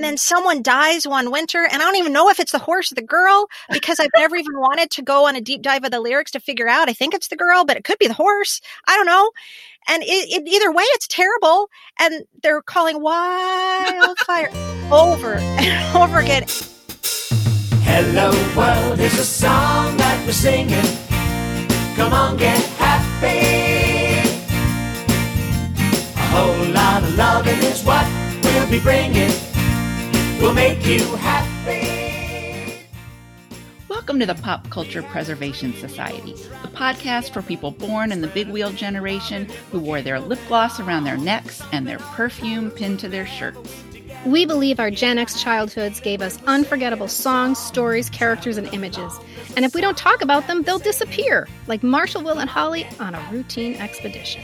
and then mm. someone dies one winter and I don't even know if it's the horse or the girl because I've never even wanted to go on a deep dive of the lyrics to figure out. I think it's the girl, but it could be the horse. I don't know. And it, it, either way, it's terrible. And they're calling wildfire over and over again. Hello world, here's a song that we're singing. Come on, get happy. A whole lot of loving is what we'll be bringing. We'll make you happy. Welcome to the Pop Culture Preservation Society, the podcast for people born in the big wheel generation who wore their lip gloss around their necks and their perfume pinned to their shirts. We believe our Gen X childhoods gave us unforgettable songs, stories, characters, and images. And if we don't talk about them, they'll disappear, like Marshall, Will, and Holly on a routine expedition.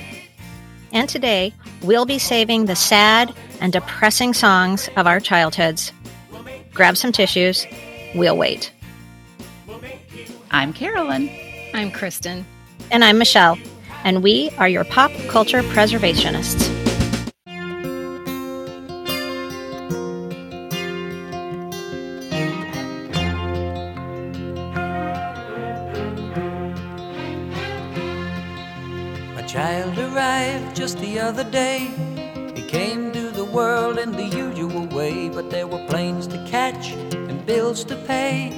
And today, we'll be saving the sad and depressing songs of our childhoods. Grab some tissues. We'll wait. I'm Carolyn. I'm Kristen. And I'm Michelle. And we are your pop culture preservationists. A child arrived just the other day. He came to the world in the usual way, but there were planes to catch and bills to pay.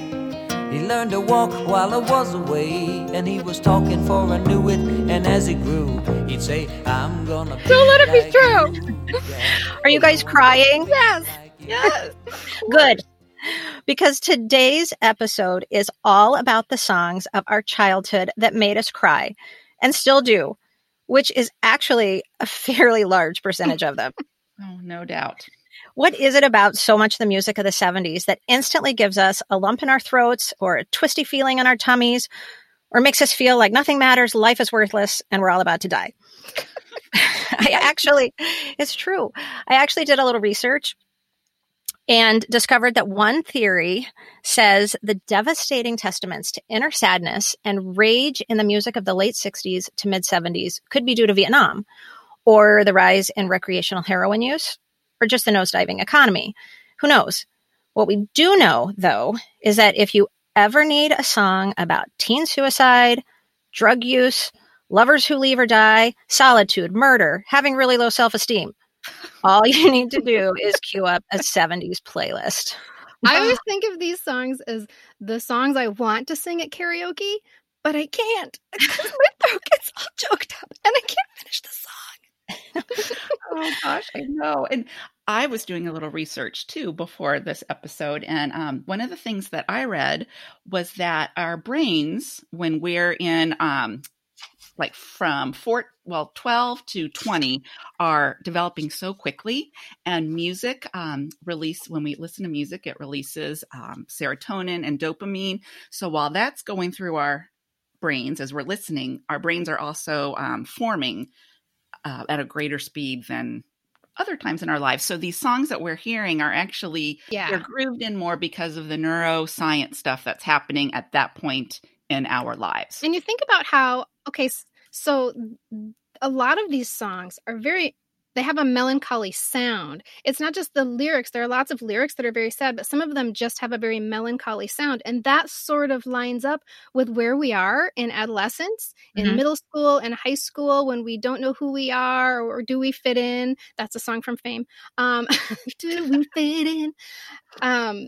He learned to walk while I was away, and he was talking for I knew it. And as he grew, he'd say, I'm gonna. Don't let it be true. Are you guys crying? Yes. Yes. Good. Because today's episode is all about the songs of our childhood that made us cry and still do, which is actually a fairly large percentage of them. Oh, no doubt. What is it about so much the music of the 70s that instantly gives us a lump in our throats or a twisty feeling in our tummies or makes us feel like nothing matters, life is worthless, and we're all about to die? I actually, it's true. I actually did a little research and discovered that one theory says the devastating testaments to inner sadness and rage in the music of the late 60s to mid 70s could be due to Vietnam or the rise in recreational heroin use or just the nosediving economy. Who knows? What we do know, though, is that if you ever need a song about teen suicide, drug use, lovers who leave or die, solitude, murder, having really low self esteem, all you need to do is cue up a 70s playlist. I always think of these songs as the songs I want to sing at karaoke, but I can't because my throat gets all choked up and I can't finish the. Oh gosh, I know. And I was doing a little research too before this episode, and um, one of the things that I read was that our brains, when we're in um, like from four, well, twelve to twenty, are developing so quickly, and music um, release when we listen to music, it releases um, serotonin and dopamine. So while that's going through our brains as we're listening, our brains are also um, forming uh, at a greater speed than other times in our lives. So these songs that we're hearing are actually Yeah. they're grooved in more because of the neuroscience stuff that's happening at that point in our lives. And you think about how, okay, so a lot of these songs are very, they have a melancholy sound. It's not just the lyrics. There are lots of lyrics that are very sad, but some of them just have a very melancholy sound. And that sort of lines up with where we are in adolescence, in Mhm. middle school and high school when we don't know who we are or do we fit in. That's a song from Fame. Um, do we fit in? Um,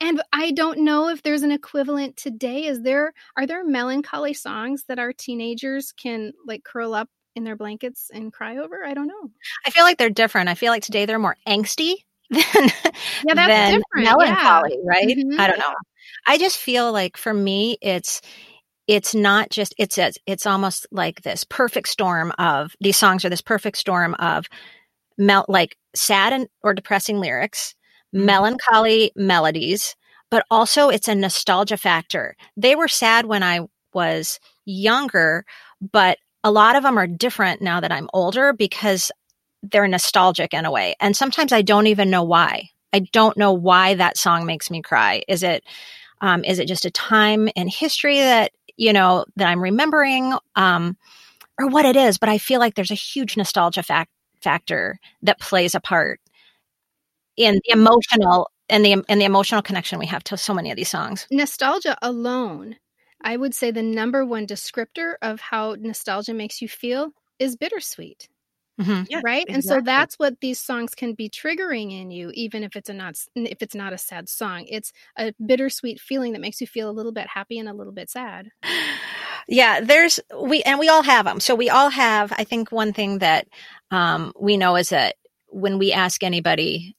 and I don't know if there's an equivalent today. Is there are there melancholy songs that our teenagers can like curl up in their blankets and cry over? I don't know. I feel like they're different. I feel like today they're more angsty than, Yeah, that's than different, yeah. melancholy, right? Mhm. I don't know. I just feel like for me, it's it's not just it's a, it's almost like this perfect storm of these songs are this perfect storm of mel- like sad and or depressing lyrics, melancholy melodies, but also it's a nostalgia factor. They were sad when I was younger, but a lot of them are different now that I'm older because they're nostalgic in a way. And sometimes I don't even know why. I don't know why that song makes me cry. Is it um, is it just a time in history that you know that I'm remembering, um, or what it is? But I feel like there's a huge nostalgia fac- factor that plays a part in the emotional and the and the emotional connection we have to so many of these songs. Nostalgia alone, I would say the number one descriptor of how nostalgia makes you feel is bittersweet. Mhm. Yeah, right and so that's what these songs can be triggering in you even if it's a not if it's not a sad song it's a bittersweet feeling that makes you feel a little bit happy and a little bit sad Yeah, there's we and we all have them. So we all have. I think one thing that um, we know is that when we ask anybody,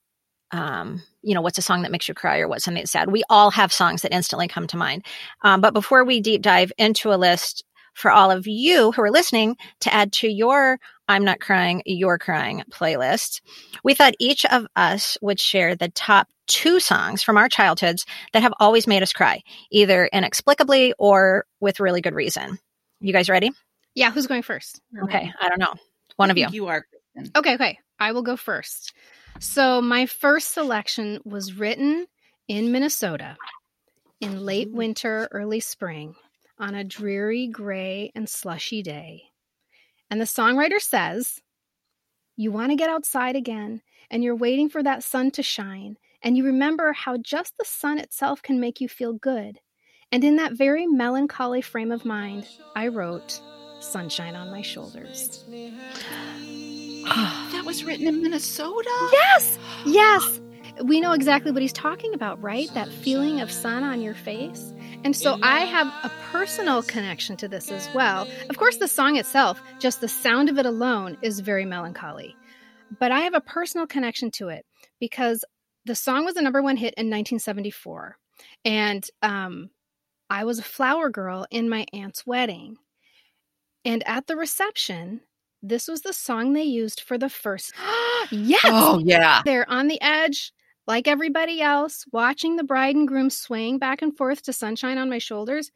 um, you know, what's a song that makes you cry or what's something that's sad, we all have songs that instantly come to mind. Um, but before we deep dive into a list for all of you who are listening to add to your I'm Not Crying, You're Crying playlist, we thought each of us would share the top two songs from our childhoods that have always made us cry, either inexplicably or with really good reason. You guys ready? yeah who's going first Okay, I don't know. One I of you. You are, okay okay i will go first so my first selection was written in minnesota in late mm. winter early spring on a dreary gray and slushy day. And the songwriter says you want to get outside again and you're waiting for that sun to shine and you remember how just the sun itself can make you feel good. And in that very melancholy frame of mind i wrote sunshine on my shoulders That was written in Minnesota. Yes, yes. We know exactly what he's talking about, right? That feeling of sun on your face. And so I have a personal connection to this as well. Of course, the song itself, just the sound of it alone, is very melancholy. But I have a personal connection to it because the song was the number one hit in 1974. And um, I was a flower girl in my aunt's wedding. And at the reception, this was the song they used for the first. yes! Oh yeah. They're on the edge, like everybody else, watching the bride and groom swing back and forth to Sunshine on My Shoulders.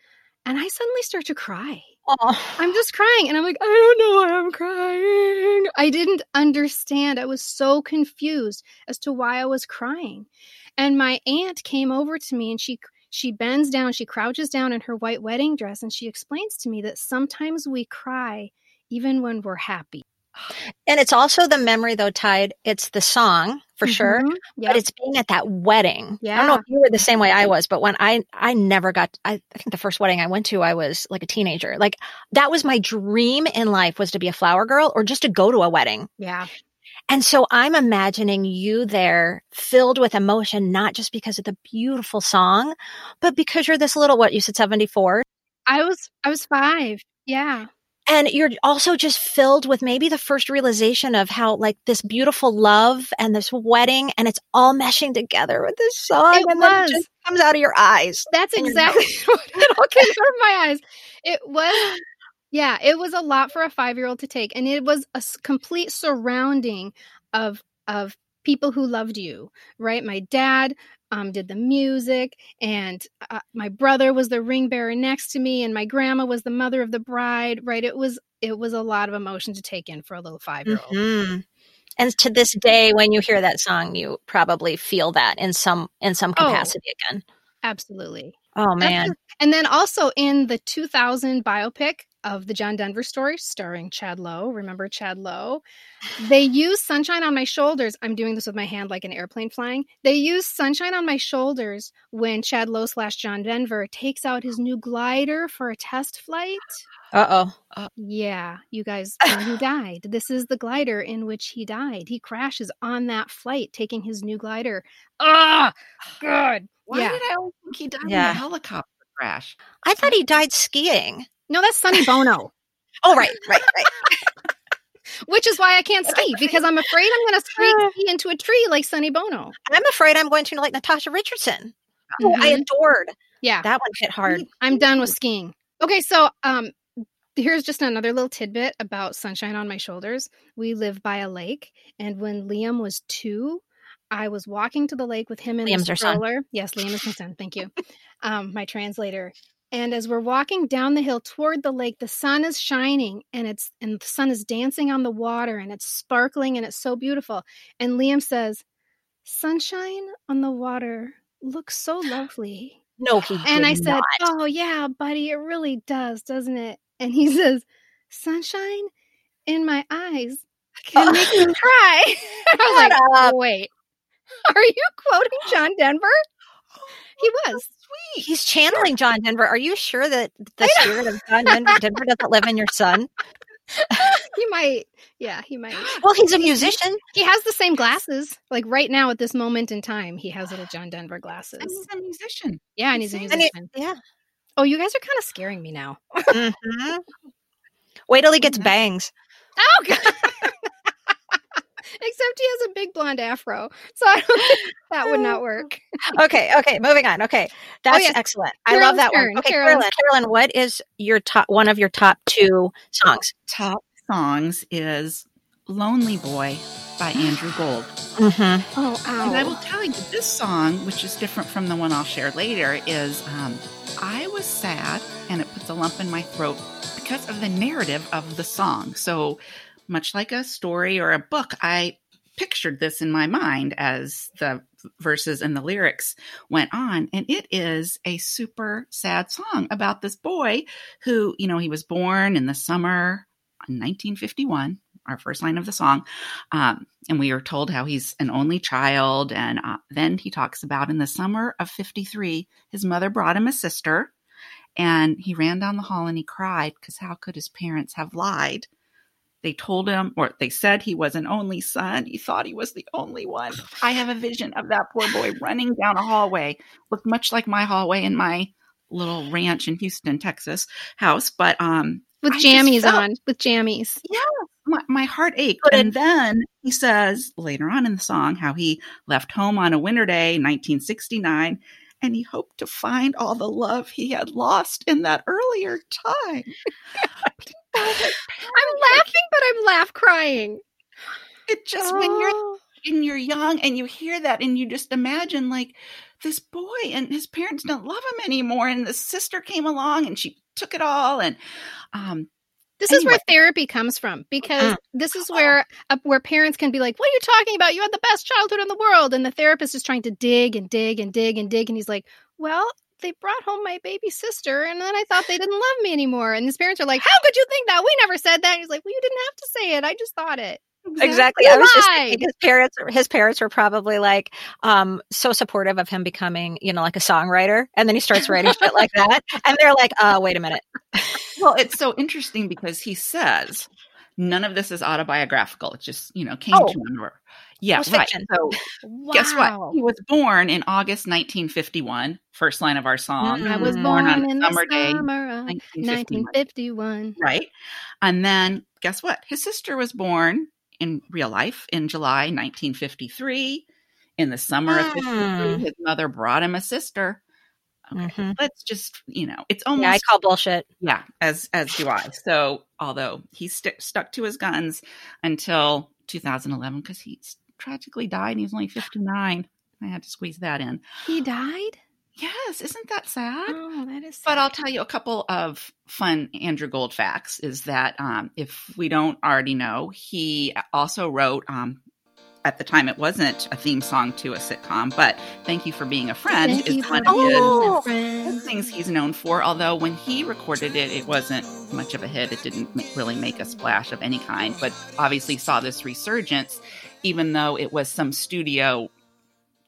And I suddenly start to cry. Oh, I'm just crying. And I'm like, I don't know why I'm crying. I didn't understand. I was so confused as to why I was crying. And my aunt came over to me and she she bends down, she crouches down in her white wedding dress, and she explains to me that sometimes we cry even when we're happy. and it's also the memory though tied. It's the song for sure, Mhm. but Yep. it's being at that wedding. Yeah. I don't know if you were the same way I was, but when I I never got I, I think the first wedding I went to I was like a teenager. Like that was my dream in life was to be a flower girl or just to go to a wedding. yeah. And so I'm imagining you there filled with emotion not just because of the beautiful song, but because you're this little what you said 74 I was I was five. Yeah. And you're also just filled with maybe the first realization of how like this beautiful love and this wedding and it's all meshing together with this song It and then it just comes out of your eyes. That's exactly what it all came out of my eyes. It was, yeah, it was a lot for a five year old to take, and it was a complete surrounding of of people who loved you. Right, my dad um, did the music, and uh, my brother was the ring bearer next to me, and my grandma was the mother of the bride. Right, it was it was a lot of emotion to take in for a little five year old. Mhm. And to this day when you hear that song you probably feel that in some in some Oh. capacity again. Absolutely. Oh man. the- and then also in the 2000 biopic of the John Denver story, starring Chad Lowe. Remember Chad Lowe? They use Sunshine on My Shoulders. I'm doing this with my hand like an airplane flying. They use Sunshine on My Shoulders when Chad Lowe slash John Denver takes out his new glider for a test flight. Uh-oh. Yeah, you guys he died. This is the glider in which he died. He crashes on that flight taking his new glider. Ah, good. Why yeah. did I always think he died Yeah. in a helicopter crash? I thought he died skiing. No, that's Sonny Bono. Oh right, right, right. which is why I can't ski because I'm afraid I'm going to ski into a tree like Sonny Bono. I'm afraid I'm going to like Natasha Richardson. who I Mhm. adored. Yeah, That one hit hard. I'm done with skiing. Okay, so um, here's just another little tidbit about Sunshine on My Shoulders. We live by a lake, and when Liam was two, I was walking to the lake with him in Liam's the stroller. Yes, Liam is my son. Thank you, um, my translator. And as we're walking down the hill toward the lake, the sun is shining, and it's and the sun is dancing on the water, and it's sparkling, and it's so beautiful. And Liam says, "Sunshine on the water looks so lovely." No, he And I said, not. "Oh yeah, buddy, it really does, doesn't it?" And he says, "Sunshine in my eyes can make me cry." I was Shut like, up. "Wait, Are you quoting John Denver? Oh He was. Sweet. He's channeling John Denver. Are you sure that the spirit of John Den- Denver doesn't live in your son? He might. Yeah, he might. Well, he's a musician. He has the same glasses. Like right now at this moment in time, he has little John Denver glasses. And he's a musician. Yeah, and he's a And And he- musician. yeah. Oh, you guys are kind of scaring me now. Mhm. Wait till he gets bangs. Oh god. Except he has a big blonde afro. So I don't think that would not work. Okay, okay, moving on. Okay, that's yes. excellent. I love that turn. one. Okay, Carolyn's Carolyn, Carolyn, what is your top one of your top two songs? Top songs is Lonely Boy by Andrew Gold. Mm-hmm. Oh, And I will tell you, this song, which is different from the one I'll share later, is um, I was sad and it puts a lump in my throat because of the narrative of the song. So, much like a story or a book, I pictured this in my mind as the verses and the lyrics went on. And it is a super sad song about this boy who, you know, he was born in the summer in 1951, our first line of the song. Um, and we are told how he's an only child. And uh, then he talks about in the summer of 53, his mother brought him a sister. And he ran down the hall and he cried because how could his parents have lied? They told him, or they said he was an only son. He thought he was the only one. I have a vision of that poor boy running down a hallway, looked much like my hallway in my little ranch in Houston, Texas house. But um, With I jammies felt- on. With jammies. my, my heart ached. And then he says later on in the song how he left home on a winter day, 1969, and he hoped to find all the love he had lost in that earlier time. I'm laughing, but I'm laugh crying. It just when you're Oh. and you're young and you hear that and you just imagine like this boy and his parents don't love him anymore and the sister came along and she took it all and um This is where therapy comes from because Mm. this is where uh, where parents can be like, "What are you talking about? You had the best childhood in the world," and the therapist is trying to dig and dig and dig and dig, and he's like, "Well, they brought home my baby sister, and then I thought they didn't love me anymore." And his parents are like, "How could you think that? We never said that." And he's like, "Well, you didn't have to say it. I just thought it." Exactly. You I was just lied. thinking his parents his parents were probably like um so supportive of him becoming, you know, like a songwriter. And then he starts writing shit like that. And they're like, uh, wait a minute. well it's so interesting because he says none of this is autobiographical it just you know came Oh. to him or yeah right so Wow. guess what he was born in august 1951 first line of our song Mm. I was Mm. born, Born on a in summer the day, summer of 1951 1951. right and then guess what his sister was born in real life in july 1953 in the summer of 53 Mm. his mother brought him a sister okay Mhm. let's just you know it's almost Yeah, I call bullshit. yeah, as as do I. So although he st- stuck to his guns until 2011 because he s- tragically died and he was only 59. I had to squeeze that in. He died. Yes, isn't that sad? Oh, that is. But I'll tell you a couple of fun Andrew Gold facts is that um, if we don't already know, he also wrote, um, at the time it wasn't a theme song to a sitcom, but Thank You for Being a Friend Thank is you one for of Oh. the things he's known for. Although when he recorded it, it wasn't much of a hit. It didn't really make a splash of any kind, but obviously saw this resurgence, even though it was some studio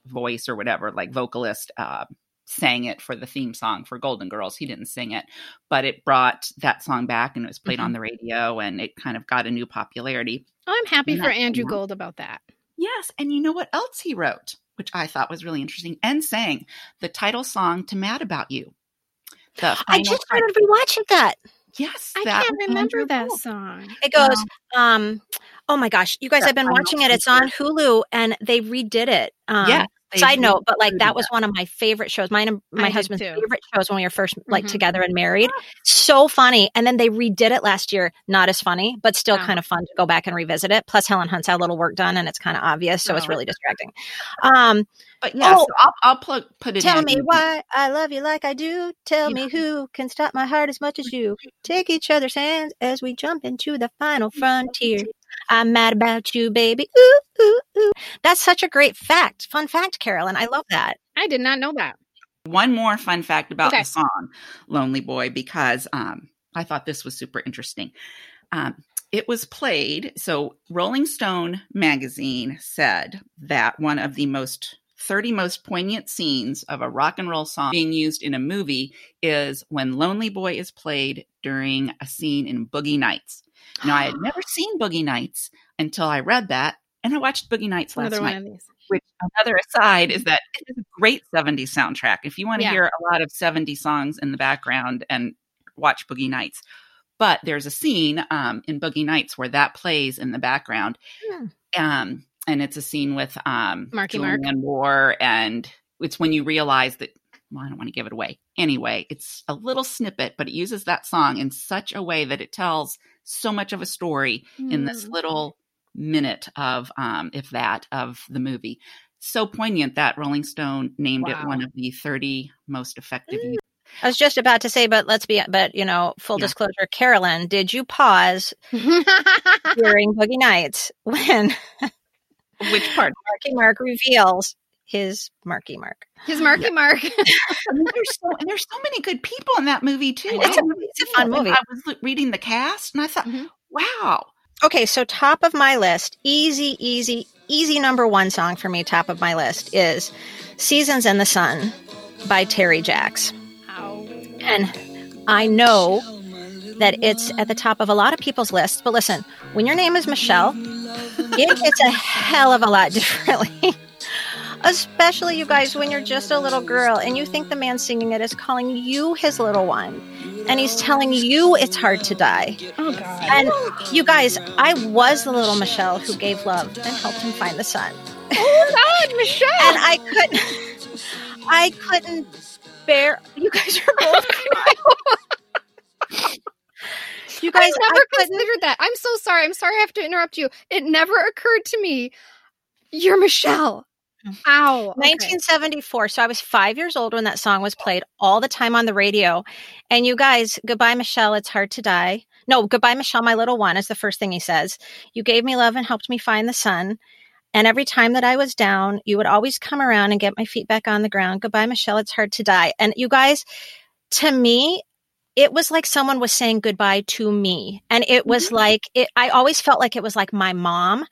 voice or whatever, like vocalist, uh, sang it for the theme song for Golden Girls. He didn't sing it, but it brought that song back and it was played on the radio and it kind of got a new popularity. I'm happy And for Andrew enough. Gold about that. Yes, and you know what else he wrote, which I thought was really interesting, and sang the title song to "Mad About You." The I just part- started rewatching that. Yes, I that can't remember Andrew that Gold. song. It goes, um, oh my gosh, you guys, Yeah, I've been watching it. It's on Hulu and they redid it. Um, they Side note, but like that was that. one of my favorite shows. Mine and my did husband's favorite shows when we were first like Mhm. together and married. So funny. And then they redid it last year. Not as funny, but still Oh. kind of fun to go back and revisit it. Plus Helen Hunt's had a little work done and it's kind of obvious. So it's Oh. really distracting. Um, But yeah, Oh, so I'll, I'll plug, put it tell in. me why I love you like I do. Tell Yeah. me who can stop my heart as much as you. Take each other's hands as we jump into the final frontier. I'm mad about you, baby. Ooh, ooh, ooh. That's such a great fact. Fun fact, Carolyn. I love that. I did not know that. One more fun fact about Okay. the song "Lonely Boy" because um, I thought this was super interesting. Um, it was played. So, Rolling Stone magazine said that one of the most 30 most poignant scenes of a rock and roll song being used in a movie is when Lonely Boy is played during a scene in Boogie Nights. Now, I had never seen Boogie Nights until I read that, and I watched Boogie Nights last Another night. one of these. Which another aside is that it is a great 70s soundtrack. If you want to Yeah. hear a lot of 70s songs in the background and watch Boogie Nights. But there's a scene um, in Boogie Nights where that plays in the background. Hmm. Um, and it's a scene with um, Marky Mark. Julianne Moore. And it's when you realize that, well, I don't want to give it away. Anyway, it's a little snippet, but it uses that song in such a way that it tells so much of a story in this Mm. little minute of um if that of the movie so poignant that rolling stone named it one of the 30 most effective Mm. I was just about to say, but let's be, but you know, full Yeah. disclosure, Carolyn, did you pause during Boogie Nights when which part Marky Mark reveals his Marky Mark? His Marky Mark. There's so and there's so many good people in that movie too It's a, it's a fun movie. i was reading the cast and i thought Mhm. wow Okay, so top of my list, easy, easy, easy number one song for me, top of my list is Seasons in the Sun by Terry Jacks. Ow. And I know that it's at the top of a lot of people's lists, but listen, when your name is Michelle, it gets a hell of a lot differently. Especially you guys when you're just a little girl and you think the man singing it is calling you his little one. And he's telling you it's hard to die. Oh God. And you guys, I was the little Michelle who gave love and helped him find the sun. Oh God, Michelle. And I couldn't, I couldn't bear. You guys are both crying. You I guys, never I considered that. I'm so sorry. I'm sorry I have to interrupt you. It never occurred to me. You're Michelle. Ow. Okay. 1974. So I was five years old when that song was played all the time on the radio. And you guys, goodbye, Michelle. It's hard to die. No, goodbye, Michelle, my little one is the first thing he says. You gave me love and helped me find the sun. And every time that I was down, you would always come around and get my feet back on the ground. Goodbye, Michelle. It's hard to die. And you guys, to me, it was like someone was saying goodbye to me. And it was mm-hmm. like, it, I always felt like it was like my mom.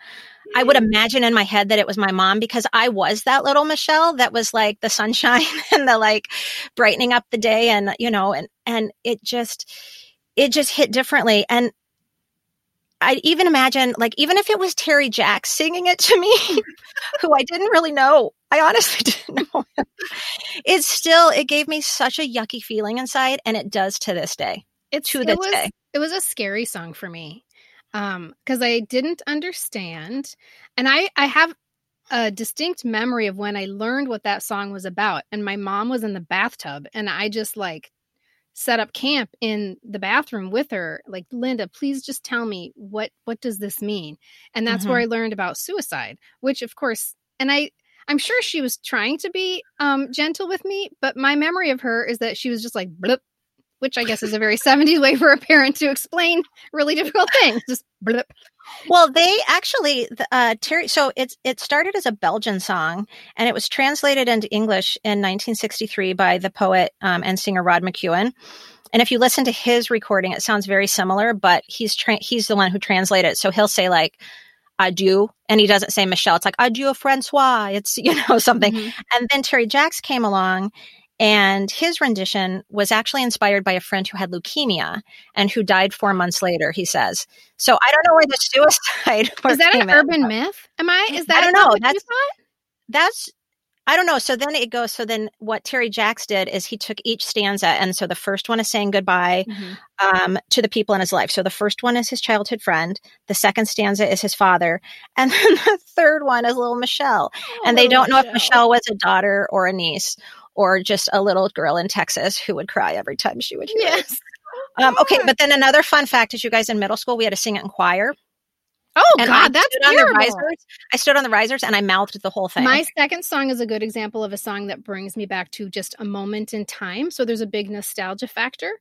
I would imagine in my head that it was my mom because I was that little Michelle that was like the sunshine and the like brightening up the day and you know and and it just it just hit differently. And I even imagine like even if it was Terry Jacks singing it to me who I didn't really know I honestly didn't know him, it still it gave me such a yucky feeling inside and it does to this day. It's to it this was, day. It was a scary song for me. Um, because I didn't understand. And I I have a distinct memory of when I learned what that song was about. And my mom was in the bathtub and I just like set up camp in the bathroom with her like linda please just tell me what what does this mean and that's where i learned about suicide which of course and i i'm sure she was trying to be um gentle with me but my memory of her is that she was just like blip which i guess is a very 70s way for a parent to explain really difficult things just blip Well, they actually, uh, Terry. So it's it started as a Belgian song, and it was translated into English in 1963 by the poet um, and singer Rod McKuen. And if you listen to his recording, it sounds very similar, but he's tra- he's the one who translated it. So he'll say like "adieu," and he doesn't say Michelle. It's like "adieu, Francois." It's you know something. Mhm. And then Terry Jacks came along, and his rendition was actually inspired by a friend who had leukemia and who died four months later. He says. So I don't know where the suicide. is that an urban myth am i is that I don't know. That's- That's. I don't know. So then it goes. So then what Terry Jacks did is he took each stanza, and so the first one is saying goodbye Mhm. um, to the people in his life. So the first one is his childhood friend. The second stanza is his father, and then the third one is little Michelle. and they Oh, don't know if Michelle was a daughter or a niece or just a little girl in Texas who would cry every time she would hear it. yes Um, okay, but then another fun fact is you guys in middle school we had to sing it in choir. oh and god I that's stood on the terrible. risers. I stood on the risers and I mouthed the whole thing. My second song is a good example of a song that brings me back to just a moment in time. So there's a big nostalgia factor.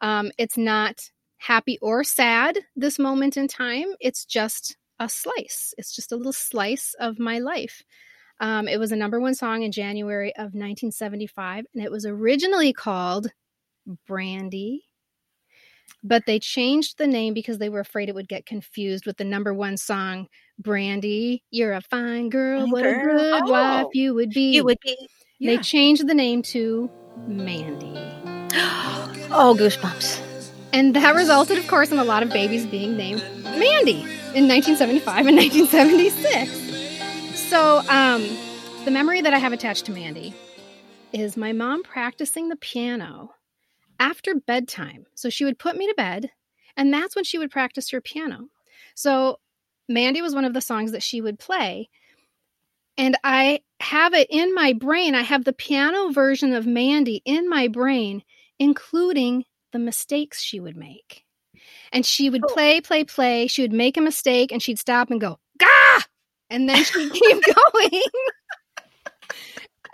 Um, it's not happy or sad, this moment in time. It's just a slice. It's just a little slice of my life. Um, it was a number one song in January of 1975, and it was originally called Brandy. but they changed the name because they were afraid it would get confused with the number one song, Brandy. You're a fine girl. What girl. a good wife Oh. you would be. You would be. They changed the name to Mandy. Oh, goosebumps. And that resulted, of course, in a lot of babies being named Mandy in 1975 and 1976. So, um, the memory that I have attached to Mandy is my mom practicing the piano after bedtime. So she would put me to bed, and that's when she would practice her piano. So Mandy was one of the songs that she would play. And I have it in my brain. I have the piano version of Mandy in my brain, including the mistakes she would make. And she would Oh. play, play, play. She would make a mistake and she'd stop and go! And then she'd keep going.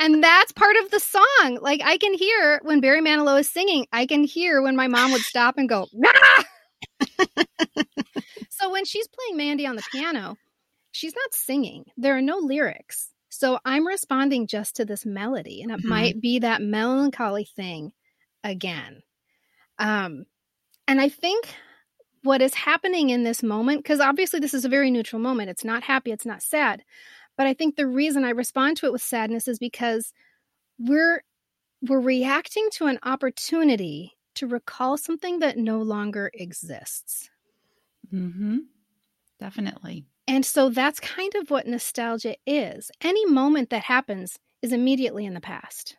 and that's part of the song. Like I can hear when Barry Manilow is singing, I can hear when my mom would stop and go, so when she's playing Mandy on the piano, she's not singing. There are no lyrics. So I'm responding just to this melody, and it Mhm. might be that melancholy thing again. Um, and I think what is happening in this moment, because obviously this is a very neutral moment, it's not happy, it's not sad. But I think the reason I respond to it with sadness is because we're we're reacting to an opportunity to recall something that no longer exists. Mm-hmm. Definitely. And so that's kind of what nostalgia is. Any moment that happens is immediately in the past.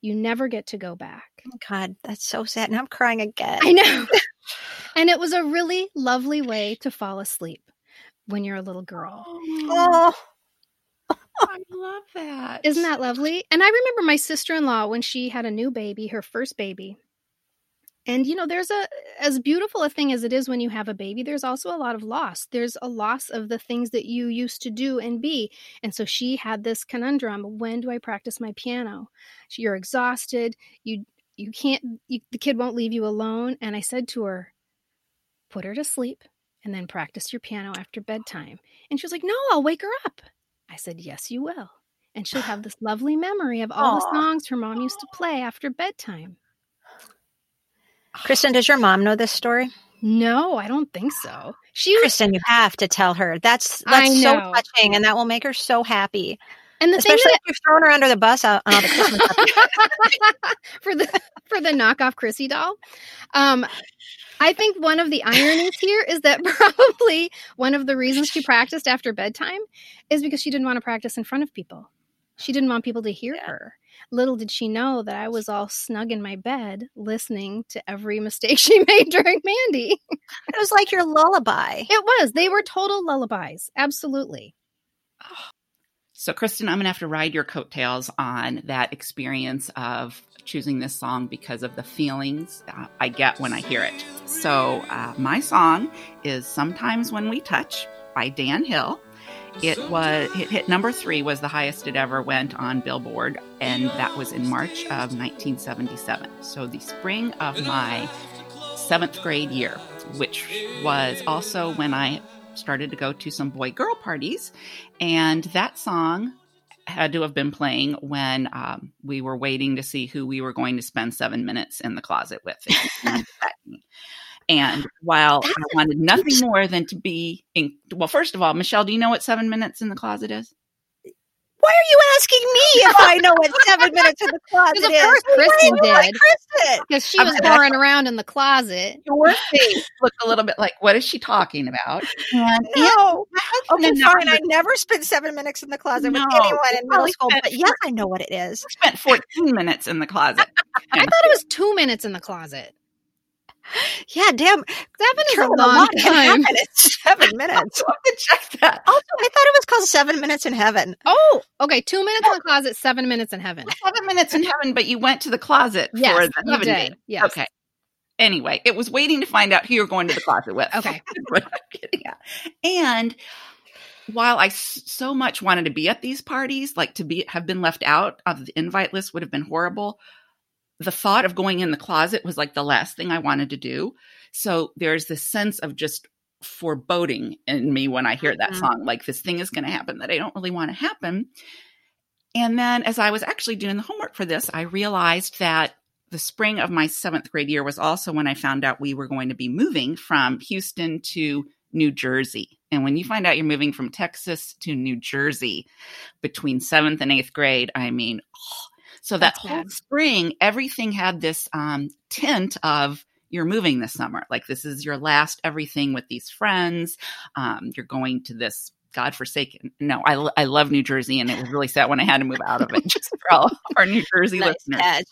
You never get to go back. God, that's so sad. And I'm crying again. I know. and it was a really lovely way to fall asleep when you're a little girl. Oh, oh. I love that. Isn't that lovely? And I remember my sister in law when she had a new baby, her first baby. And you know, there's a as beautiful a thing as it is when you have a baby, there's also a lot of loss. There's a loss of the things that you used to do and be. And so she had this conundrum, when do I practice my piano? You're exhausted, you you can't you, the kid won't leave you alone, and I said to her, put her to sleep and then practice your piano after bedtime. And she was like, "No, I'll wake her up." I said, Yes, you will. And she'll have this lovely memory of all the songs her mom used to play after bedtime. Kristen, does your mom know this story? No, I don't think so. She was, Kristen, you have to tell her. That's that's so touching, and that will make her so happy. And the thing Especially if you've thrown her under the bus all Christmas for the for the knockoff Crissy doll. Um, I think one of the ironies here is that probably one of the reasons she practiced after bedtime is because she didn't want to practice in front of people. She didn't want people to hear Yeah. her. Little did she know that I was all snug in my bed listening to every mistake she made during Mandy. It was like your lullaby. It was. They were total lullabies. Absolutely. So, Kristen, I'm going to have to ride your coattails on that experience of choosing this song because of the feelings I get when I hear it. So, uh, my song is Sometimes When We Touch by Dan Hill. It was it hit number three was the highest it ever went on Billboard, and that was in March of 1977. So the spring of my seventh grade year, which was also when I started to go to some boy girl parties, and that song had to have been playing when um, we were waiting to see who we were going to spend seven minutes in the closet with. And while I wanted nothing more than to be in, well, first of all, Michelle, do you know what seven minutes in the closet is? Why are you asking me if I know what seven minutes in the closet Because of is? course Why Kristen did. Because she I'm was gonna- around in the closet. Your face looked a little bit like, what is she talking about? And No. my husband Okay, and fine. I I never spent seven minutes in the closet No, with anyone in middle school, but yes, I know what it is. spent 14 minutes in the closet. I thought it was two minutes in the closet. Yeah, damn. Seven is a long time. seven minutes. I'll have to check that. Also, I thought it was called Seven Minutes in Heaven. Oh, okay. Two minutes in oh. the closet, seven minutes in heaven. Seven minutes in heaven, but you went to the closet for the heaven date. Yes. Okay. Anyway, it was waiting to find out who you're going to the closet with. Okay. Is what I'm getting at. And while I so much wanted to be at these parties, like to be have been left out of the invite list would have been horrible. The thought of going in the closet was like the last thing I wanted to do. So there's this sense of just foreboding in me when I hear that Mhm. song, like this thing is going to happen that I don't really want to happen. And then as I was actually doing the homework for this, I realized that the spring of my seventh grade year was also when I found out we were going to be moving from Houston to New Jersey. And when you find out you're moving from Texas to New Jersey between seventh and eighth grade, I mean, oh. So that That's whole bad. spring, everything had this um, tint of you're moving this summer. Like this is your last everything with these friends. Um, you're going to this godforsaken. No, I, I love New Jersey, and it was really sad when I had to move out of it, just for all our New Jersey Nice listeners catch.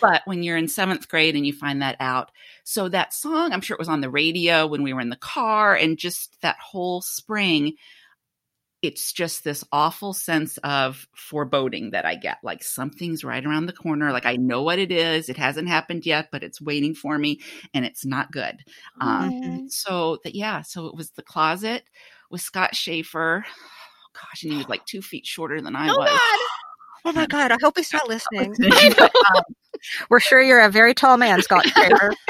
but when you're in seventh grade and you find that out so that song i'm sure it was on the radio when we were in the car and just that whole spring it's just this awful sense of foreboding that i get like something's right around the corner like i know what it is it hasn't happened yet but it's waiting for me and it's not good um, Mhm. so that yeah so it was the closet with scott schaefer gosh and he was like two feet shorter than i Oh was God. Oh my God. I hope he's not listening. But, um, We're sure you're a very tall man, Scott Kramer.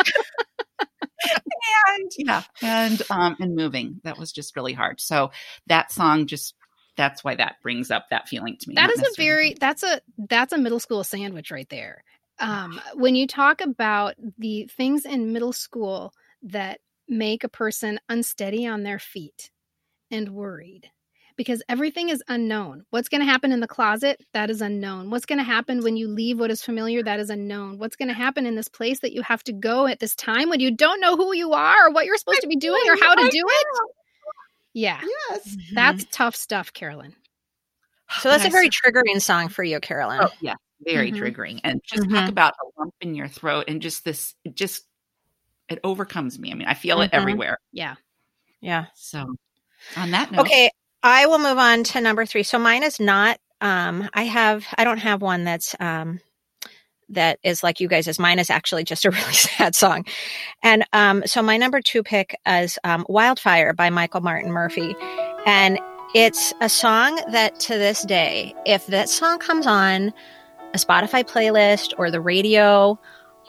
and yeah and um and moving. That was just really hard. So that song just that's why that brings up that feeling to me. That is a very that's a that's a middle school sandwich right there. Um, when you talk about the things in middle school that make a person unsteady on their feet and worried because everything is unknown. What's going to happen in the closet? That is unknown. What's going to happen when you leave what is familiar? That is unknown. What's going to happen in this place that you have to go at this time when you don't know who you are or what you're supposed to be doing or how to do it? Yeah, yes that's tough stuff, Carolyn. So that's a very triggering song for you, Carolyn. oh yeah very Mhm. triggering and just Mhm. talk about a lump in your throat and just this it just it overcomes me i mean i feel it Mhm. everywhere Yeah. Yeah. so on that note Okay, I will move on to number three. So mine is not. Um, I have. I don't have one that's um, that is like you guys. Is mine is actually just a really sad song, and um, so my number two pick is um, "Wildfire" by Michael Martin Murphey, and it's a song that to this day, if that song comes on a Spotify playlist or the radio.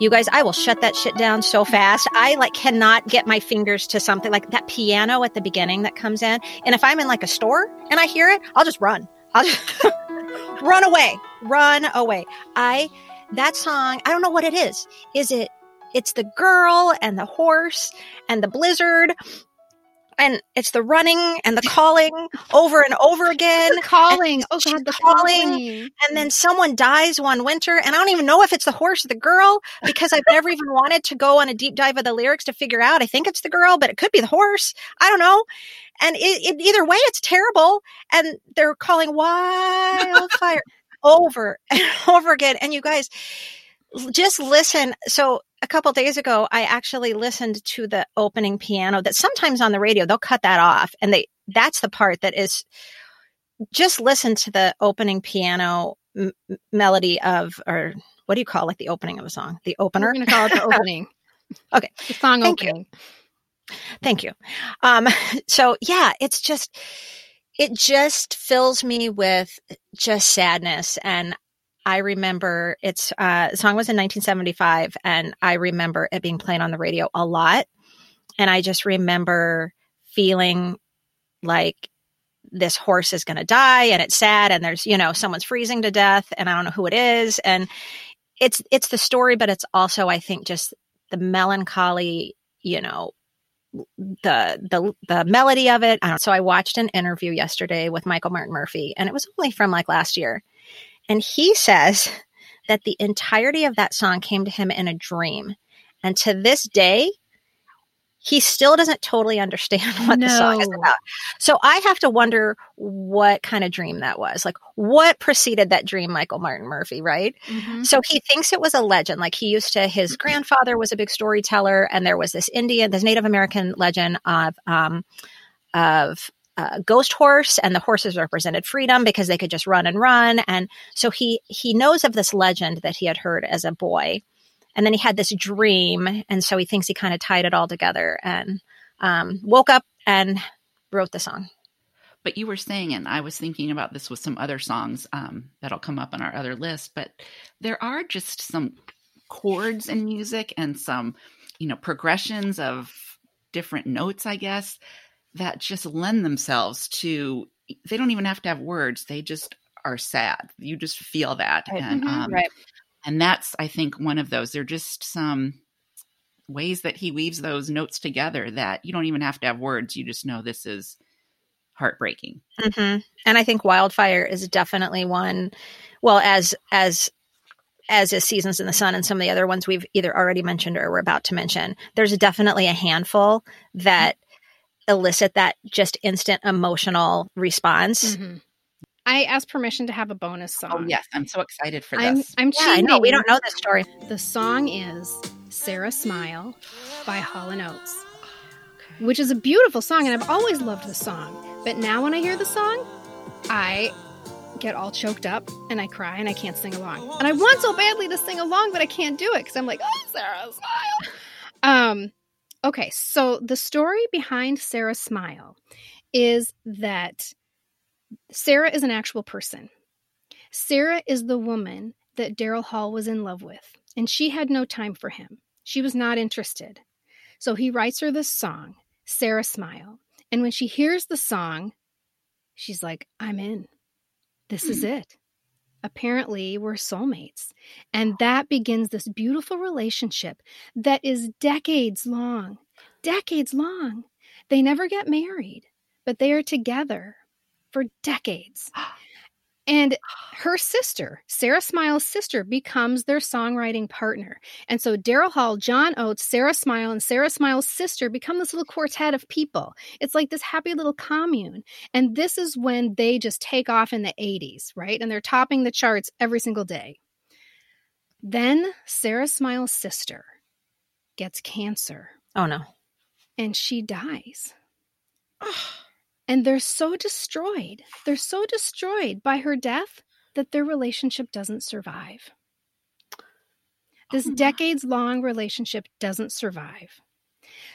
You guys, I will shut that shit down so fast. I like cannot get my fingers to something like that piano at the beginning that comes in. And if I'm in like a store and I hear it, I'll just run. I'll just run away. Run away. I that song, I don't know what it is. Is it it's the girl and the horse and the blizzard and it's the running and the calling over and over again. The calling. Oh God, the calling. calling. And then someone dies one winter, and I don't even know if it's the horse or the girl because I've never even wanted to go on a deep dive of the lyrics to figure out. I think it's the girl, but it could be the horse. I don't know. And it, it, either way, it's terrible. And they're calling wildfire over and over again. And you guys just listen. So a couple days ago, I actually listened to the opening piano that sometimes on the radio, they'll cut that off. And they, that's the part that is just listen to the opening piano m- melody of, or what do you call like the opening of a song? The We're opener. going to call it the opening. Okay. The song Thank you. opening. Thank you. Um, so yeah, it's just, it just fills me with just sadness. And I remember it's, uh, the song was in 1975 and I remember it being played on the radio a lot. And I just remember feeling like this horse is going to die and it's sad and there's, you know, someone's freezing to death and I don't know who it is. And it's, it's the story, but it's also, I think, just the melancholy, you know, the the the melody of it. I so I watched an interview yesterday with Michael Martin Murphey, and it was only from like last year, and he says that the entirety of that song came to him in a dream, and to this day, he still doesn't totally understand what the song is about. So I have to wonder what kind of dream that was. Like, what preceded that dream, Michael Martin Murphey, right? Mhm. So he thinks it was a legend. Like he used to, his grandfather was a big storyteller, and there was this Indian, this Native American legend of um, of uh, ghost horse, and the horses represented freedom because they could just run and run. And so he he knows of this legend that he had heard as a boy, and then he had this dream, and so he thinks he kind of tied it all together and um, woke up and wrote the song. but you were saying and i was thinking about this with some other songs um, that'll come up on our other list but there are just some chords in music and some you know progressions of different notes i guess that just lend themselves to they don't even have to have words they just are sad you just feel that Right. and Mhm. um, Right. And that's, I think, one of those. They're just some ways that he weaves those notes together that you don't even have to have words. You just know this is heartbreaking. Mm-hmm. And I think Wildfire is definitely one. Well, as as as is Seasons in the Sun and some of the other ones we've either already mentioned or we're about to mention, there's definitely a handful that elicit that just instant emotional response. Mm-hmm. I asked permission to have a bonus song. Oh yes, I'm so excited for I'm, this. I'm Yeah, I know. We don't know this story. The song is Sara Smile by Hall & Oates, which is a beautiful song, and I've always loved the song. But now when I hear the song, I get all choked up and I cry and I can't sing along. And I want so badly to sing along, but I can't do it because I'm like, oh, Sara Smile. Um, okay, so the story behind Sara Smile is that Sarah is an actual person. Sarah is the woman that Daryl Hall was in love with, and she had no time for him. She was not interested. So he writes her this song, Sara Smile. And when she hears the song, she's like, I'm in. This is hmm. it. Apparently, we're soulmates. And that begins this beautiful relationship that is decades long. Decades long. They never get married, but they are together for decades. And her sister, Sara Smile's sister, becomes their songwriting partner. And so Daryl Hall, John Oates, Sara Smile, and Sara Smile's sister become this little quartet of people. It's like this happy little commune. And this is when they just take off in the 80s, right? And they're topping the charts every single day. Then Sara Smile's sister gets cancer Oh no. and she dies. Oh. And they're so destroyed. They're so destroyed by her death that their relationship doesn't survive. This Oh, decades long relationship doesn't survive.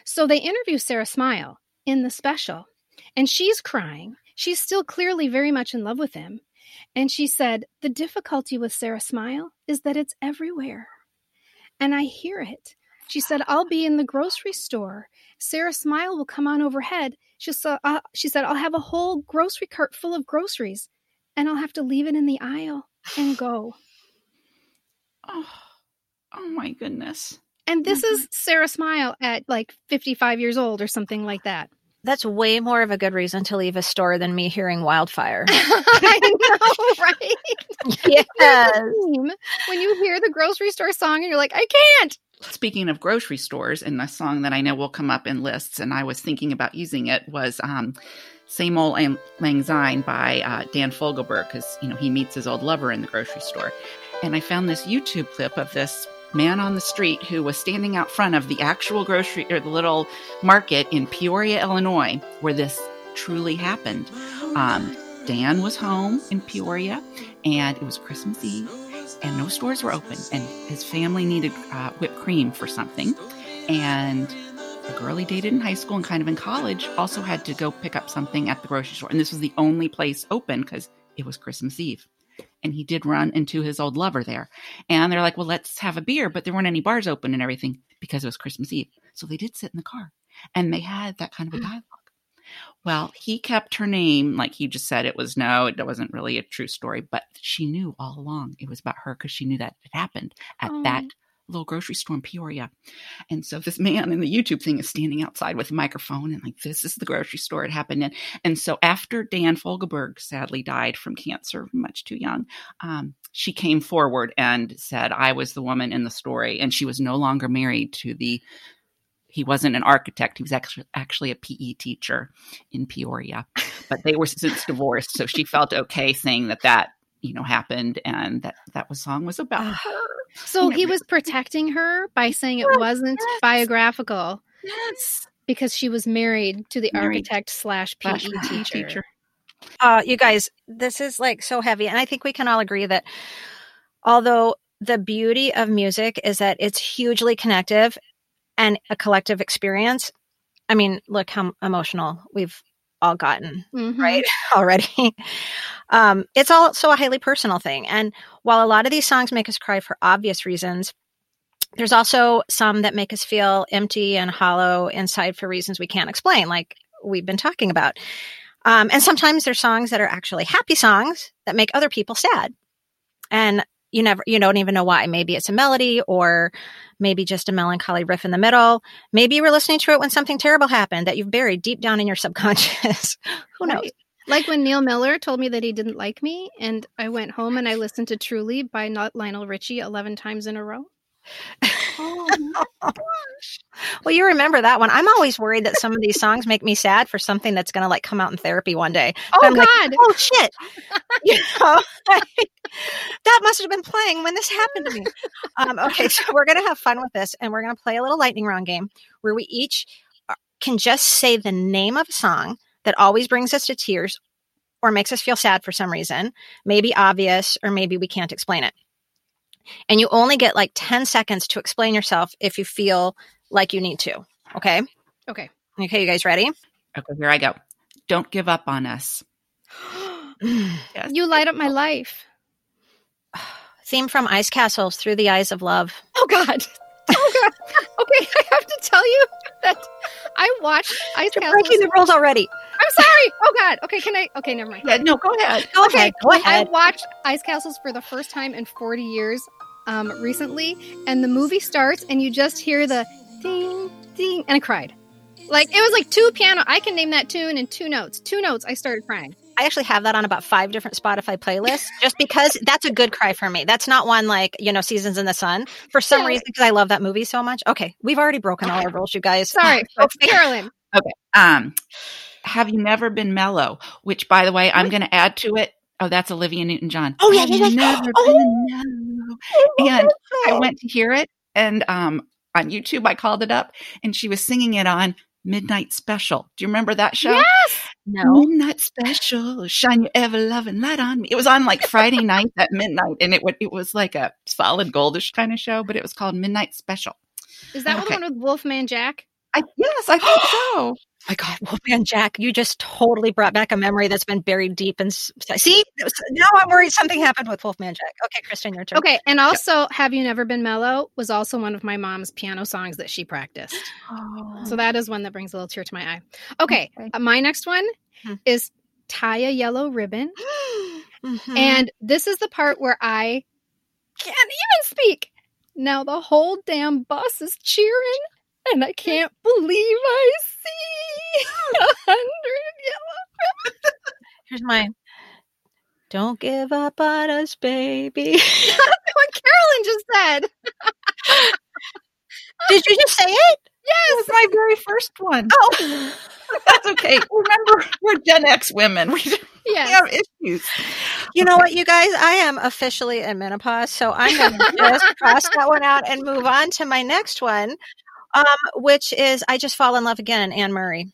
So they interview Sara Smile in the special, and she's crying. She's still clearly very much in love with him. And she said, The difficulty with Sara Smile is that it's everywhere. And I hear it. She said, I'll be in the grocery store. Sara Smile will come on overhead. She said, uh, she said, I'll have a whole grocery cart full of groceries and I'll have to leave it in the aisle and go. Oh, oh my goodness. And this is Sara Smile at like 55 years old or something like that. That's way more of a good reason to leave a store than me hearing Wildfire. I know, right? yes. When you hear the grocery store song and you're like, I can't. Speaking of grocery stores, and a song that I know will come up in lists, and I was thinking about using it was um, "Same Old Lang- Syne" by uh, Dan Fogelberg because you know he meets his old lover in the grocery store, and I found this YouTube clip of this man on the street who was standing out front of the actual grocery or the little market in Peoria, Illinois, where this truly happened. Um, Dan was home in Peoria, and it was Christmas Eve, and no stores were open, and his family needed uh, whipped cream for something, and a girl he dated in high school and kind of in college also had to go pick up something at the grocery store, and this was the only place open because it was Christmas Eve. And he did run into his old lover there. And they're like, well, let's have a beer. But there weren't any bars open and everything because it was Christmas Eve. So they did sit in the car and they had that kind of a dialogue. Well, he kept her name, like he just said it was no, it wasn't really a true story, but she knew all along it was about her because she knew that it happened at Oh. that little grocery store in Peoria. And so this man in the YouTube thing is standing outside with a microphone and like, this is the grocery store it happened in. And so after Dan Fogelberg sadly died from cancer, much too young, um, she came forward and said, I was the woman in the story. And she was no longer married to the he wasn't an architect. He was actually actually a PE teacher in Peoria, but they were since divorced. So she felt okay saying that that you know happened and that that was song was about her. So Yeah, he was protecting her by saying it wasn't yes. biographical Yes, because she was married to the Married. architect slash PE Slash teacher. Uh, you guys, this is like so heavy. And I think we can all agree that although the beauty of music is that it's hugely connective and a collective experience. I mean, look how emotional we've all gotten Mhm. right already. Um, it's also a highly personal thing. And while a lot of these songs make us cry for obvious reasons, there's also some that make us feel empty and hollow inside for reasons we can't explain, like we've been talking about. Um, and sometimes there's songs that are actually happy songs that make other people sad. And you never you don't even know why. Maybe it's a melody or maybe just a melancholy riff in the middle. Maybe you were listening to it when something terrible happened that you've buried deep down in your subconscious. Who knows? Right. Like when Neil Miller told me that he didn't like me, and I went home and I listened to Truly by not Lionel Richie 11 times in a row. Oh Well, you remember that one. I'm always worried that some of these songs make me sad for something that's going to like come out in therapy one day. Oh, I'm like, God. oh shit. you know, like, that must have been playing when this happened to me. Um, okay, so we're going to have fun with this and we're going to play a little lightning round game where we each uh, can just say the name of a song that always brings us to tears or makes us feel sad for some reason, maybe obvious, or maybe we can't explain it. And you only get like 10 seconds to explain yourself if you feel like you need to. Okay. Okay. Okay, you guys ready? Okay, here I go. Don't give up on us. Yes. You light up my life. Theme from Ice Castles Through the Eyes of Love. Oh God. Oh God. okay, I have to tell you that I watched Ice You're Castles. breaking the rules already. I'm sorry. Oh God. Okay, can I? Okay, never mind. Yeah, no, go ahead. Go Okay, ahead. Go I watched Ice Castles for the first time in 40 years um, recently, and the movie starts, and you just hear the ding, ding, and I cried. Like it was like two piano. I can name that tune in two notes. Two notes. I started crying. I actually have that on about five different Spotify playlists just because that's a good cry for me. That's not one like, you know, Seasons in the Sun for some Yeah. reason because I love that movie so much. Okay, we've already broken all our rules, you guys. Sorry, Okay. Carolyn. Um, have you never been mellow? Which, by the way, I'm going to add to it. Oh, that's Olivia Newton-John. Oh, yeah, Have yeah, yeah. never Oh. been mellow? And I went to hear it, and um, on YouTube, I called it up, and she was singing it on Midnight Special. Do you remember that show? Yes. No. Midnight Special, shine your ever loving light on me. It was on like Friday night at midnight, and it would it was like a solid goldish kind of show, but it was called Midnight Special. Is that Okay. the one with Wolfman Jack? I yes, I think so. My God, Wolfman Jack, you just totally brought back a memory that's been buried deep in. s- See, now I'm worried something happened with Wolfman Jack. Okay, Kristen, your turn. Okay, and also, "Have You Never Been Mellow" was also one of my mom's piano songs that she practiced. Oh. So that is one that brings a little tear to my eye. Okay, Okay. uh, my next one Hmm. is "Tie a Yellow Ribbon," Mhm. and this is the part where I can't even speak. Now the whole damn bus is cheering, and I can't believe I see a hundred yellow. here's mine. Don't give up on us, baby. What Carolyn just said. Did you just say it? Was my very first one. Oh. That's okay. Remember, we're Gen X women. We Yes. have issues. You know what, you guys? I am officially in menopause, so I'm going to just cross that one out and move on to my next one, um, which is "I Just Fall in Love Again." Anne Murray.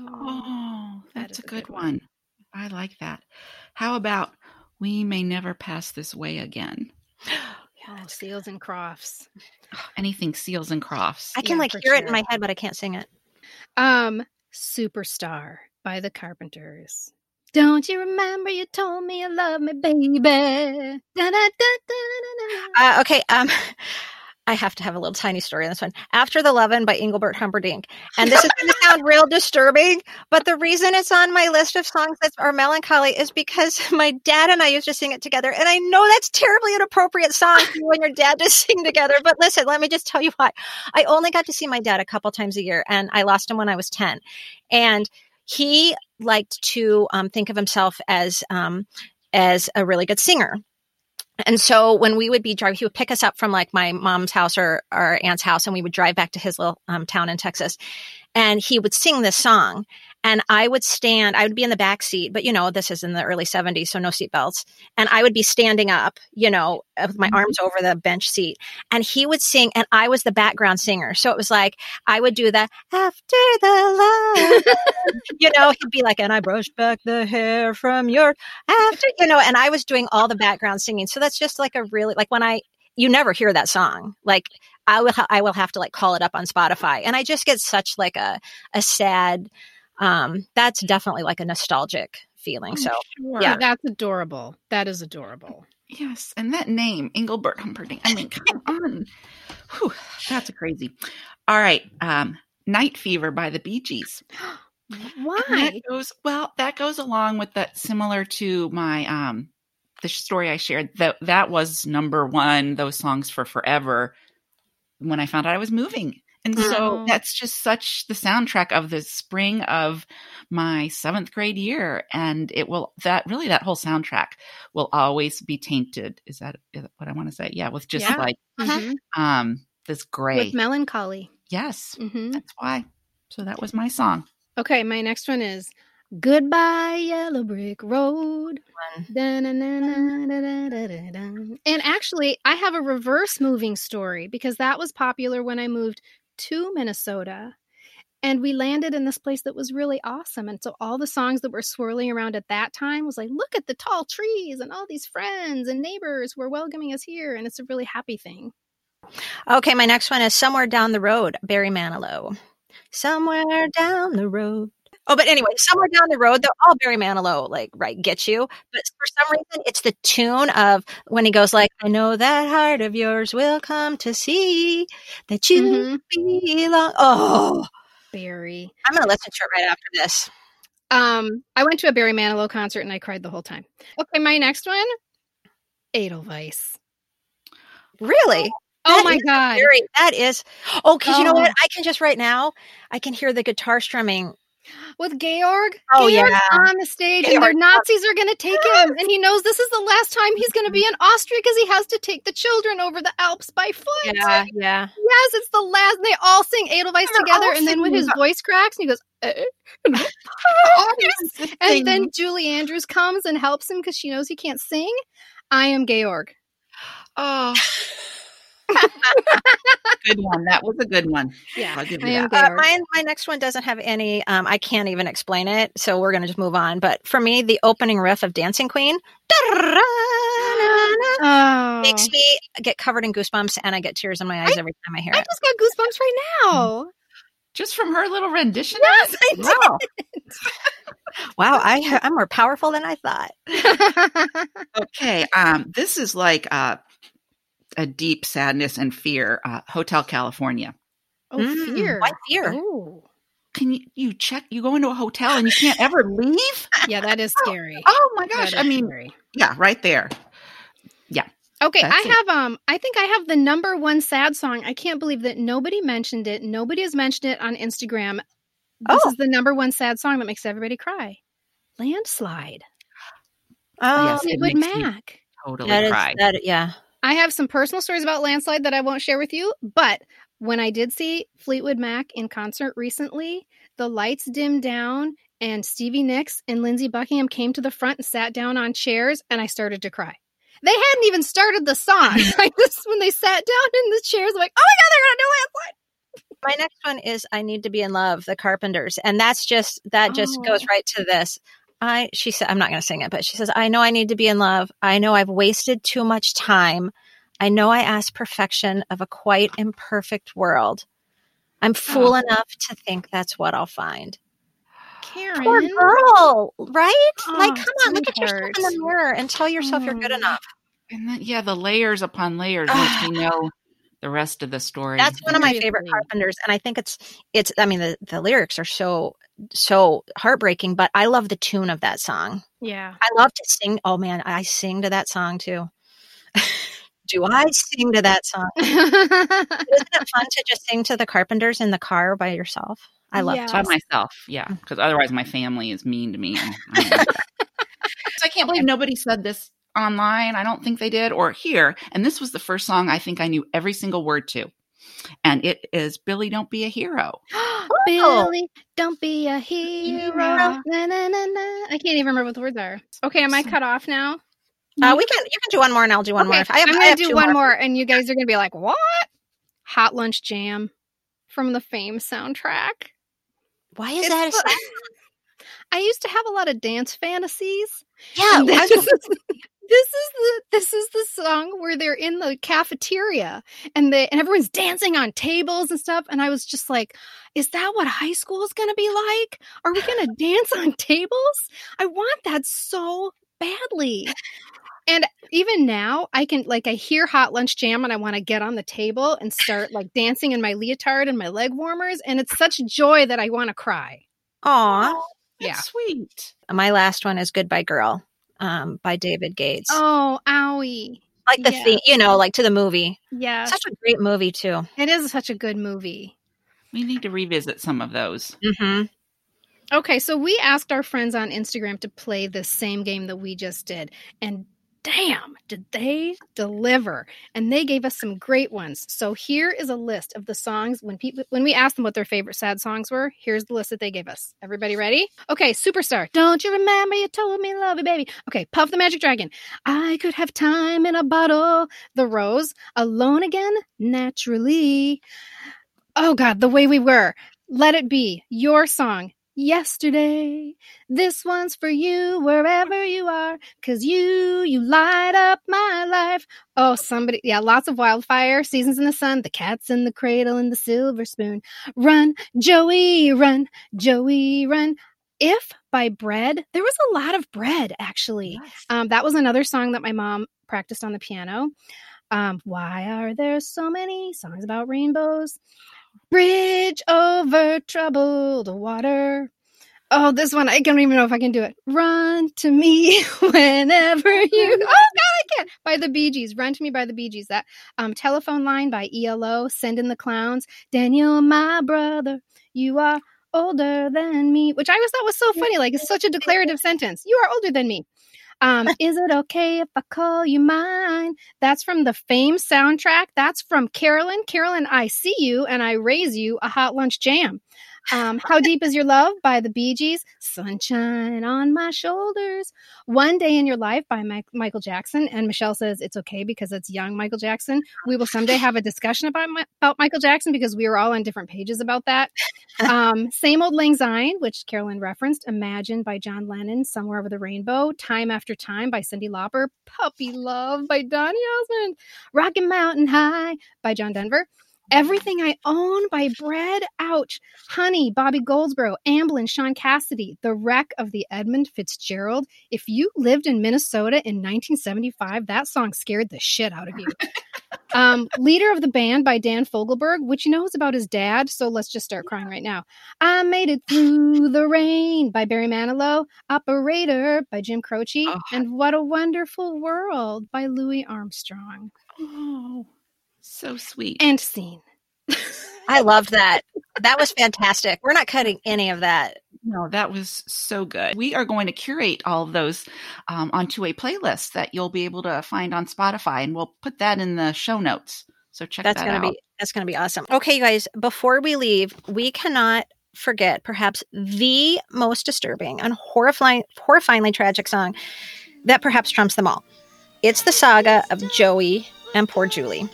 Oh, that's is a a good good one. one. I like that. How about we may never pass this way again? Oh, Seals and Crofts. Anything Seals and Crofts. I can Yeah, like for hear it in my head, but I can't sing it. Um, Superstar by the Carpenters. Don't you remember you told me you love me, baby? Da-da-da-da-da-da. Uh, okay, um, I have to have a little tiny story on this one. After the Lovin' by Engelbert Humperdinck, and this is going to sound real disturbing, but the reason it's on my list of songs that are melancholy is because my dad and I used to sing it together, and I know that's terribly inappropriate song for you and your dad to sing together. But listen, let me just tell you why. I only got to see my dad a couple times a year, and I lost him when I was ten, and he liked to um, think of himself as um, as a really good singer. And so when we would be driving, he would pick us up from like my mom's house or our aunt's house, and we would drive back to his little um, town in Texas. And he would sing this song, and I would stand. I would be in the back seat, but you know this is in the early '70s, so no seatbelts. And I would be standing up, you know, with my mm-hmm. arms over the bench seat, and he would sing, and I was the background singer. So it was like I would do the after the love, you know. He'd be like, and I brushed back the hair from your after, you know, and I was doing all the background singing. So that's just like a really like when I you never hear that song. Like I will ha- I will have to like call it up on Spotify, and I just get such like a a sad. Um, that's definitely like a nostalgic feeling. So sure. Yeah. Yeah, that's adorable. That is adorable. Yes, and that name, Engelbert Humperdinck. I mean, come on. Whew, that's crazy. All right. Um, Night Fever by the Bee Gees. And Why? That goes well. That goes along with that, similar to my um, the story I shared that that was number one. Those songs for forever. When I found out I was moving, and so Oh. that's just such the soundtrack of the spring of my seventh grade year, and it will that really that whole soundtrack will always be tainted. Is that is that what I want to say? Yeah, with just Yeah. like Mhm. um this gray. With melancholy. yes, hmm that's why. So that was my song. Okay, my next one is Goodbye Yellow Brick Road. And actually, I have a reverse moving story because that was popular when I moved to Minnesota. And we landed in this place that was really awesome. And so all the songs that were swirling around at that time was like, look at the tall trees and all these friends and neighbors were welcoming us here. And it's a really happy thing. Okay, my next one is Somewhere Down the Road, Barry Manilow. Somewhere down the road. Oh, but anyway, somewhere down the road, though, all Barry Manilow, like, right, get you. But for some reason, it's the tune of when he goes like, I know that heart of yours will come to see that you Mhm. belong. Oh, Barry. I'm going to listen to it right after this. Um, I went to a Barry Manilow concert and I cried the whole time. Okay, my next one, Edelweiss. Really? Oh That my god! Very, that is. Oh, because you know what? Oh. I can just right now, I can hear the guitar strumming. With Georg, Oh, Georg's yeah. on the stage, and their Nazis are going to take him, and he knows this is the last time he's going to be in Austria because he has to take the children over the Alps by foot. Yeah, yeah. Yes, it's the last. They all sing Edelweiss they're together, and then when his voice cracks, and he goes, eh. Obviously. and then Julie Andrews comes and helps him because she knows he can't sing. I am Georg. oh, good one. That was a good one. Yeah, I'll give you that. Uh, Georg. mine, my next one doesn't have any. Um, I can't even explain it, so we're gonna just move on. But for me, the opening riff of Dancing Queen oh. makes me get covered in goosebumps, and I get tears in my eyes every time I hear I it. I just got goosebumps right now. Just from her little rendition. Yes, I of? Wow. Wow, I, I'm more powerful than I thought. Okay. Um, this is like uh, a deep sadness and fear. Uh, Hotel California. oh, Mm, fear. What fear? Oh. Can you you check? You go into a hotel and you can't ever leave. Yeah, that is scary. Oh my gosh! I mean, scary. yeah, right there. Yeah. Okay, That's I it. have um I think I have the number one sad song. I can't believe that nobody mentioned it. Nobody has mentioned it on Instagram. This Oh. is the number one sad song that makes everybody cry. Landslide. Oh, Yes, it Fleetwood Mac. Totally that is cry. that. Yeah. I have some personal stories about Landslide that I won't share with you, but when I did see Fleetwood Mac in concert recently, the lights dimmed down and Stevie Nicks and Lindsey Buckingham came to the front and sat down on chairs and I started to cry. They hadn't even started the song. I just when they sat down in the chairs, I'm like, oh my god, they're gonna do Landslide. My next one is I Need to Be in Love, the Carpenters. And that's just, that just Oh. goes right to this. I, she said, I'm not going to sing it, but she says, I know I need to be in love. I know I've wasted too much time. I know I ask perfection of a quite imperfect world. I'm fool enough to think that's what I'll find. Karen. Poor girl, right? Oh, like, come on, look at yourself in the mirror and tell yourself you're good Oh. enough. And then, yeah, the layers upon layers once we know the rest of the story. That's one of my favorite Carpenters, and I think it's it's. I mean, the the lyrics are so so heartbreaking, but I love the tune of that song. Yeah. I love to sing. Oh man, I sing to that song too. Do I sing to that song? Isn't it fun to just sing to the Carpenters in the car by yourself? I love Yeah. to. by myself. Yeah, mm. because otherwise my family is mean to me. and I don't like that. so I can't believe nobody said this online. I don't think they did or here. And this was the first song I think I knew every single word to. And it is Billy Don't Be a Hero. Billy, don't be a hero. Hero. Na, na, na, na. I can't even remember what the words are. Okay, am I cut off now? Uh, we can. You can do one more, and I'll do one okay, more. I have, I'm gonna have do one more. and you guys are gonna be like, "What?" Hot Lunch Jam from the Fame soundtrack. Why is It's that? a the- I used to have a lot of dance fantasies. Yeah, And I was- is, this is the this is the song where they're in the cafeteria and they and everyone's dancing on tables and stuff. And I was just like, is that what high school is gonna be like? Are we gonna dance on tables? I want that so badly. And even now, I can like I hear Hot Lunch Jam and I want to get on the table and start like dancing in my leotard and my leg warmers, and it's such joy that I want to cry. Aw. Yeah. sweet. My last one is Goodbye Girl. Um, by David Gates. Oh, owie. like the yeah. theme, you know, like to the movie. Yeah. Such a great movie too. It is such a good movie. We need to revisit some of those. Mm-hmm. Okay, so we asked our friends on Instagram to play the same game that we just did. And damn, did they deliver. And they gave us some great ones. So here is a list of the songs when people when we asked them what their favorite sad songs were. Here's the list that they gave us. Everybody ready? Okay, Superstar. Don't you remember you told me love you, baby? Okay, Puff the Magic Dragon. I could have time in a bottle. The Rose. Alone again, naturally. Oh god, the way we were. Let it be your song. Yesterday, this one's for you wherever you are, cause you, you light up my life. Oh, somebody, yeah, lots of wildfire, seasons in the sun, the cats in the cradle, and the silver spoon. Run, Joey, run, Joey, run. If by bread, there was a lot of bread actually. Um, that was another song that my mom practiced on the piano. Um, why are there so many songs about rainbows? Bridge over troubled water. Oh, this one, I don't even know if I can do it. Run to me whenever you. Oh, God, I can't. By the Bee Gees. Run to me by the Bee Gees. That um, telephone line by ELO. Send in the clowns. Daniel, my brother, you are older than me, which I always thought was so funny. Like, it's such a declarative sentence. You are older than me. Um, is it okay if I call you mine? That's from the Fame soundtrack. That's from Carolyn. Carolyn, I see you and I raise you a hot lunch jam. Um, How Deep Is Your Love by the Bee Gees. Sunshine on my shoulders. One Day in Your Life by Mike, Michael Jackson. And Michelle says it's okay because it's young Michael Jackson. We will someday have a discussion about, my, about Michael Jackson because we were all on different pages about that. Um, Same Old Lang Syne, which Carolyn referenced. Imagine by John Lennon. Somewhere Over the Rainbow. Time After Time by Cyndi Lauper. Puppy Love by Donny Osmond. Rocky Mountain High by John Denver. Everything I Own by Bread. Ouch. Honey, Bobby Goldsboro, Amblin, Shaun Cassidy, The Wreck of the Edmund Fitzgerald. If you lived in Minnesota in 1975, that song scared the shit out of you. um, Leader of the Band by Dan Fogelberg, which you know is about his dad, so let's just start crying right now. I Made It Through the Rain by Barry Manilow, Operator by Jim Croce, Oh. and What a Wonderful World by Louis Armstrong. Oh, so sweet. And scene. I loved that. That was fantastic. We're not cutting any of that. No, that was so good. We are going to curate all of those um, onto a playlist that you'll be able to find on Spotify, and we'll put that in the show notes. So check That's that gonna out. be that's gonna be awesome. Okay, you guys, before we leave, we cannot forget perhaps the most disturbing and horrifying horrifyingly tragic song that perhaps trumps them all. It's the saga of Joey and poor Julie.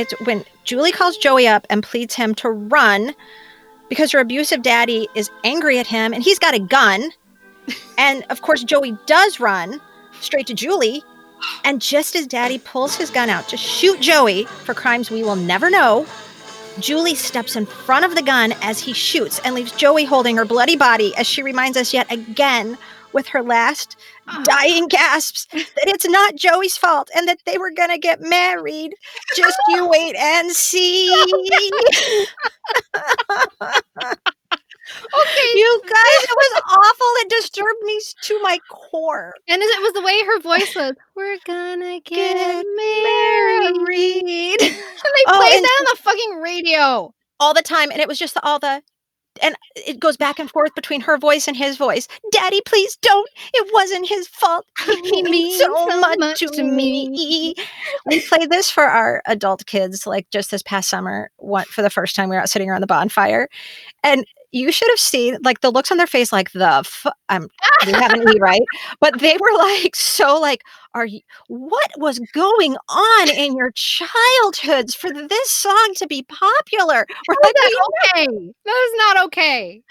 It's when Julie calls Joey up and pleads him to run because her abusive daddy is angry at him and he's got a gun. And of course, Joey does run straight to Julie. And just as daddy pulls his gun out to shoot Joey for crimes we will never know, Julie steps in front of the gun as he shoots and leaves Joey holding her bloody body as she reminds us yet again with her last ah. dying gasps that it's not Joey's fault and that they were going to get married. Just you wait and see. Okay. You guys, it was awful. It disturbed me to my core. And it was the way her voice was. We're gonna get, Get married. Married. And they Oh, played and- that on the fucking radio. all the time and it was just all the and it goes back and forth between her voice and his voice daddy please don't. It wasn't his fault. He oh, means so much, to me. we played this for our adult kids like just this past summer what for the first time we were out sitting around the bonfire and you should have seen like the looks on their face like the f- um we have an e right but they were like so like are you what was going on in your childhoods for this song to be popular we're How like that okay? That is not okay.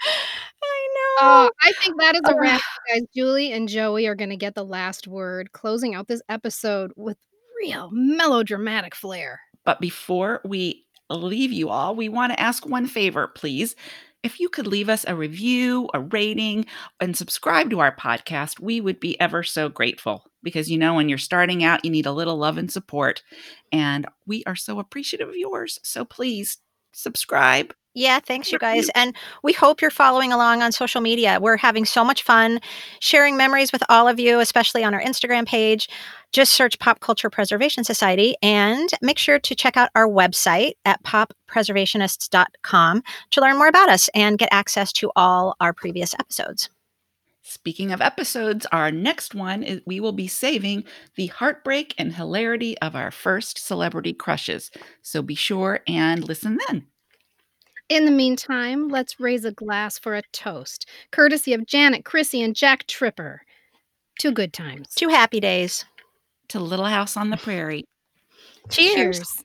I know. Uh, I think that is a wrap, guys. Julie and Joey are going to get the last word, closing out this episode with real melodramatic flair. But before we leave you all, we want to ask one favor, please. If you could leave us a review, a rating, and subscribe to our podcast, we would be ever so grateful. Because you know, when you're starting out, you need a little love and support. And we are so appreciative of yours. So please subscribe Yeah, thanks, you guys. And we hope you're following along on social media. We're having so much fun sharing memories with all of you, especially on our Instagram page. Just search Pop Culture Preservation Society and make sure to check out our website at poppreservationists.com to learn more about us and get access to all our previous episodes. Speaking of episodes, our next one is we will be saving the heartbreak and hilarity of our first celebrity crushes. So be sure and listen then. In the meantime, let's raise a glass for a toast, courtesy of Janet, Chrissy, and Jack Tripper. To good times. To happy days. To Little House on the Prairie. Cheers. Cheers.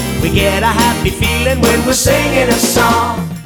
We get a happy feeling when we're singing a song.